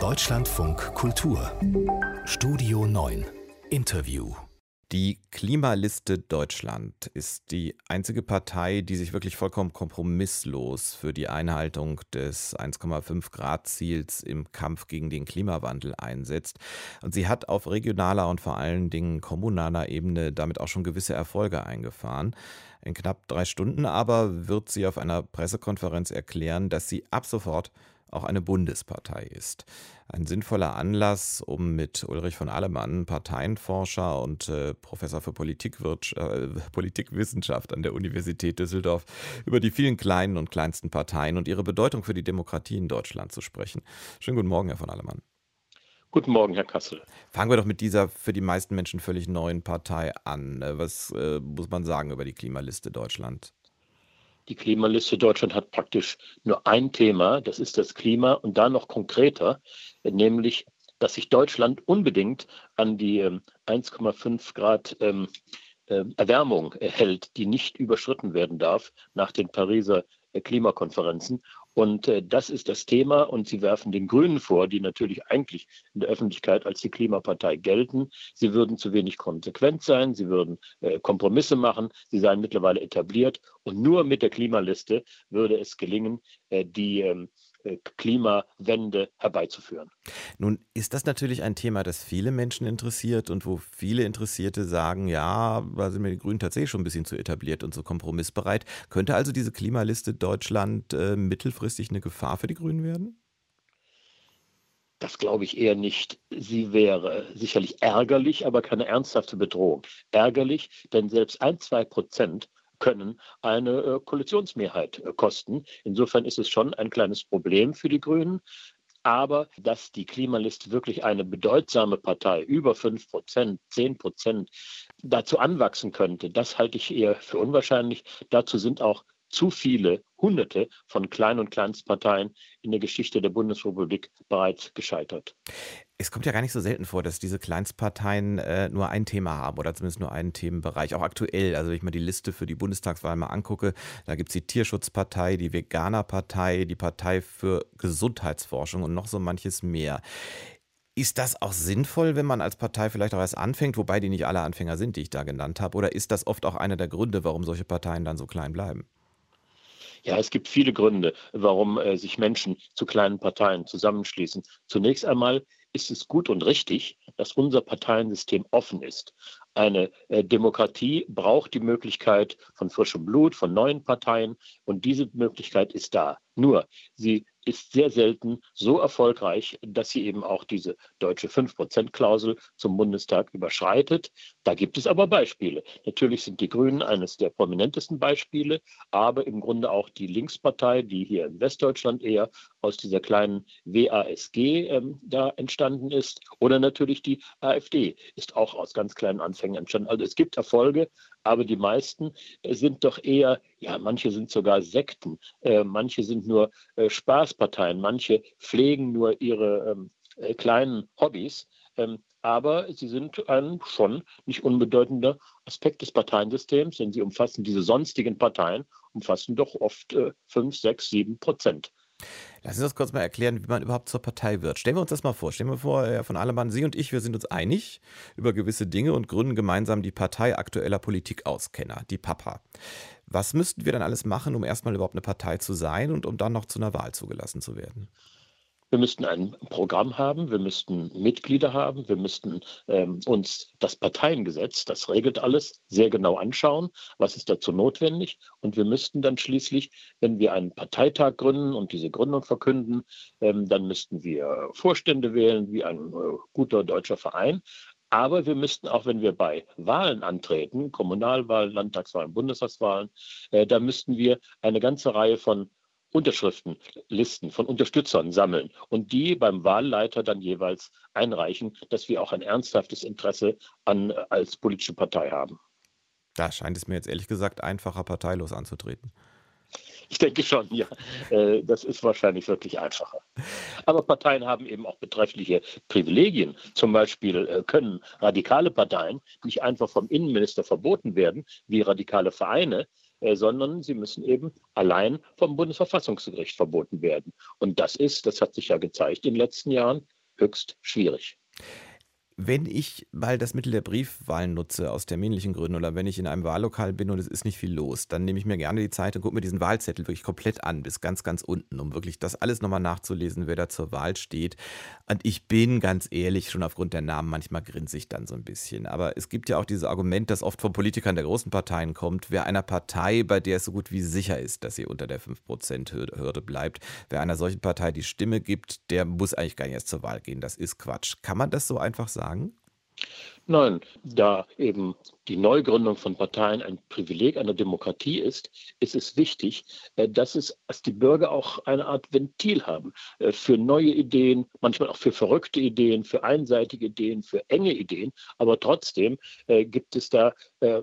Deutschlandfunk Kultur Studio 9 Interview die Klimaliste Deutschland ist die einzige Partei, die sich wirklich vollkommen kompromisslos für die Einhaltung des 1,5 Grad Ziels im Kampf gegen den Klimawandel einsetzt. Und sie hat auf regionaler und vor allen Dingen kommunaler Ebene damit auch schon gewisse Erfolge eingefahren. In knapp drei Stunden aber wird sie auf einer Pressekonferenz erklären, dass sie ab sofort auch eine Bundespartei ist. Ein sinnvoller Anlass, um mit Ulrich von Allemann, Parteienforscher und äh, Professor für äh, Politikwissenschaft an der Universität Düsseldorf, über die vielen kleinen und kleinsten Parteien und ihre Bedeutung für die Demokratie in Deutschland zu sprechen. Schönen guten Morgen, Herr von Allemann. Guten Morgen, Herr Kassel. Fangen wir doch mit dieser für die meisten Menschen völlig neuen Partei an. Was äh, muss man sagen über die Klimaliste Deutschland? Die Klimaliste Deutschland hat praktisch nur ein Thema, das ist das Klima und da noch konkreter, nämlich, dass sich Deutschland unbedingt an die 1,5 ähm, Grad ähm, äh, Erwärmung hält, die nicht überschritten werden darf nach den Pariser äh, Klimakonferenzen. Und äh, das ist das Thema. Und Sie werfen den Grünen vor, die natürlich eigentlich in der Öffentlichkeit als die Klimapartei gelten. Sie würden zu wenig konsequent sein, sie würden äh, Kompromisse machen, sie seien mittlerweile etabliert. Und nur mit der Klimaliste würde es gelingen, die ähm, äh, Klimawende herbeizuführen. Nun ist das natürlich ein Thema, das viele Menschen interessiert und wo viele Interessierte sagen, ja, da sind mir die Grünen tatsächlich schon ein bisschen zu etabliert und so kompromissbereit. Könnte also diese Klimaliste Deutschland äh, mittelfristig eine Gefahr für die Grünen werden? Das glaube ich eher nicht. Sie wäre sicherlich ärgerlich, aber keine ernsthafte Bedrohung. Ärgerlich, denn selbst ein, zwei Prozent können eine äh, Koalitionsmehrheit äh, kosten. Insofern ist es schon ein kleines Problem für die Grünen. Aber dass die Klimaliste wirklich eine bedeutsame Partei über 5 Prozent, 10 Prozent dazu anwachsen könnte, das halte ich eher für unwahrscheinlich. Dazu sind auch zu viele Hunderte von Klein- und Kleinstparteien in der Geschichte der Bundesrepublik bereits gescheitert. Es kommt ja gar nicht so selten vor, dass diese Kleinstparteien äh, nur ein Thema haben oder zumindest nur einen Themenbereich, auch aktuell. Also wenn ich mir die Liste für die Bundestagswahl mal angucke, da gibt es die Tierschutzpartei, die Veganerpartei, die Partei für Gesundheitsforschung und noch so manches mehr. Ist das auch sinnvoll, wenn man als Partei vielleicht auch erst anfängt, wobei die nicht alle Anfänger sind, die ich da genannt habe? Oder ist das oft auch einer der Gründe, warum solche Parteien dann so klein bleiben? Ja, es gibt viele Gründe, warum äh, sich Menschen zu kleinen Parteien zusammenschließen. Zunächst einmal ist es gut und richtig, dass unser Parteiensystem offen ist. Eine äh, Demokratie braucht die Möglichkeit von frischem Blut, von neuen Parteien und diese Möglichkeit ist da. Nur, sie ist sehr selten so erfolgreich, dass sie eben auch diese deutsche 5-Prozent-Klausel zum Bundestag überschreitet. Da gibt es aber Beispiele. Natürlich sind die Grünen eines der prominentesten Beispiele, aber im Grunde auch die Linkspartei, die hier in Westdeutschland eher aus dieser kleinen WASG ähm, da entstanden ist. Oder natürlich die AfD ist auch aus ganz kleinen Anfängen entstanden. Also es gibt Erfolge, aber die meisten äh, sind doch eher, ja, manche sind sogar Sekten, äh, manche sind nur äh, Spaßparteien, manche pflegen nur ihre ähm, äh, kleinen Hobbys. Ähm, aber sie sind ein schon nicht unbedeutender Aspekt des Parteiensystems, denn sie umfassen diese sonstigen Parteien, umfassen doch oft äh, 5, 6, 7 Prozent. Lassen Sie uns kurz mal erklären, wie man überhaupt zur Partei wird. Stellen wir uns das mal vor. Stellen wir vor, Herr von Allemann, Sie und ich, wir sind uns einig über gewisse Dinge und gründen gemeinsam die Partei aktueller Politikauskenner, die Papa. Was müssten wir dann alles machen, um erstmal überhaupt eine Partei zu sein und um dann noch zu einer Wahl zugelassen zu werden? Wir müssten ein Programm haben, wir müssten Mitglieder haben, wir müssten ähm, uns das Parteiengesetz, das regelt alles, sehr genau anschauen, was ist dazu notwendig. Und wir müssten dann schließlich, wenn wir einen Parteitag gründen und diese Gründung verkünden, ähm, dann müssten wir Vorstände wählen wie ein äh, guter deutscher Verein. Aber wir müssten auch, wenn wir bei Wahlen antreten, Kommunalwahlen, Landtagswahlen, Bundestagswahlen, äh, da müssten wir eine ganze Reihe von Unterschriftenlisten von Unterstützern sammeln und die beim Wahlleiter dann jeweils einreichen, dass wir auch ein ernsthaftes Interesse an äh, als politische Partei haben. Da scheint es mir jetzt ehrlich gesagt einfacher, parteilos anzutreten. Ich denke schon, ja. Äh, das ist wahrscheinlich wirklich einfacher. Aber Parteien haben eben auch betreffliche Privilegien. Zum Beispiel äh, können radikale Parteien nicht einfach vom Innenminister verboten werden, wie radikale Vereine, sondern sie müssen eben allein vom Bundesverfassungsgericht verboten werden. Und das ist, das hat sich ja gezeigt in den letzten Jahren, höchst schwierig. Wenn ich mal das Mittel der Briefwahl nutze, aus terminlichen Gründen, oder wenn ich in einem Wahllokal bin und es ist nicht viel los, dann nehme ich mir gerne die Zeit und gucke mir diesen Wahlzettel wirklich komplett an, bis ganz, ganz unten, um wirklich das alles nochmal nachzulesen, wer da zur Wahl steht. Und ich bin ganz ehrlich, schon aufgrund der Namen, manchmal grinse ich dann so ein bisschen. Aber es gibt ja auch dieses Argument, das oft von Politikern der großen Parteien kommt, wer einer Partei, bei der es so gut wie sicher ist, dass sie unter der 5%-Hürde bleibt, wer einer solchen Partei die Stimme gibt, der muss eigentlich gar nicht erst zur Wahl gehen. Das ist Quatsch. Kann man das so einfach sagen? Sagen? Nein, da eben die Neugründung von Parteien ein Privileg einer Demokratie ist, ist es wichtig, äh, dass, es, dass die Bürger auch eine Art Ventil haben äh, für neue Ideen, manchmal auch für verrückte Ideen, für einseitige Ideen, für enge Ideen. Aber trotzdem äh, gibt es da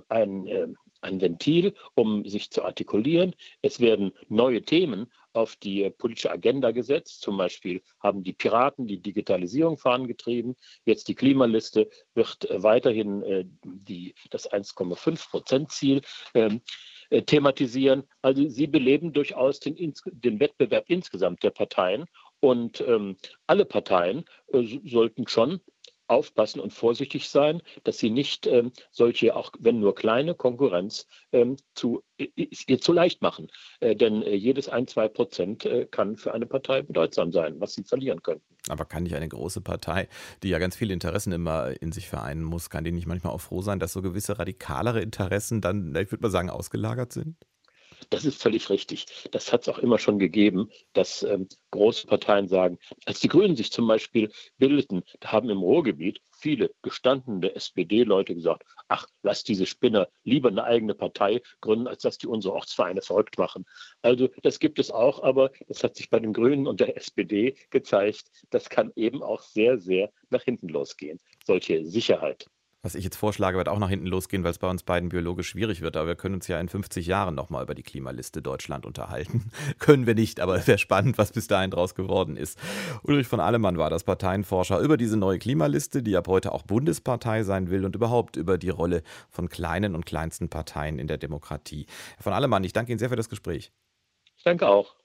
ein, ein Ventil, um sich zu artikulieren. Es werden neue Themen auf die politische Agenda gesetzt. Zum Beispiel haben die Piraten die Digitalisierung vorangetrieben. Jetzt die Klimaliste wird äh, weiterhin äh, die, das 1,5 Prozent Ziel ähm, äh, thematisieren. Also sie beleben durchaus den, den Wettbewerb insgesamt der Parteien. Und ähm, alle Parteien äh, sollten schon aufpassen und vorsichtig sein, dass sie nicht ähm, solche, auch wenn nur kleine Konkurrenz ähm, zu, ihr zu leicht machen. Äh, denn äh, jedes ein, zwei Prozent äh, kann für eine Partei bedeutsam sein, was sie verlieren könnten. Aber kann nicht eine große Partei, die ja ganz viele Interessen immer in sich vereinen muss, kann die nicht manchmal auch froh sein, dass so gewisse radikalere Interessen dann, ich würde mal sagen, ausgelagert sind? Das ist völlig richtig. Das hat es auch immer schon gegeben, dass ähm, große Parteien sagen, als die Grünen sich zum Beispiel bildeten, da haben im Ruhrgebiet viele gestandene SPD-Leute gesagt, ach, lass diese Spinner lieber eine eigene Partei gründen, als dass die unsere Ortsvereine verrückt machen. Also das gibt es auch, aber das hat sich bei den Grünen und der SPD gezeigt, das kann eben auch sehr, sehr nach hinten losgehen, solche Sicherheit. Was ich jetzt vorschlage, wird auch nach hinten losgehen, weil es bei uns beiden biologisch schwierig wird. Aber wir können uns ja in 50 Jahren nochmal über die Klimaliste Deutschland unterhalten. können wir nicht, aber wäre spannend, was bis dahin draus geworden ist. Ulrich von Allemann war das Parteienforscher über diese neue Klimaliste, die ab heute auch Bundespartei sein will und überhaupt über die Rolle von kleinen und kleinsten Parteien in der Demokratie. Herr von Allemann, ich danke Ihnen sehr für das Gespräch. Ich danke auch.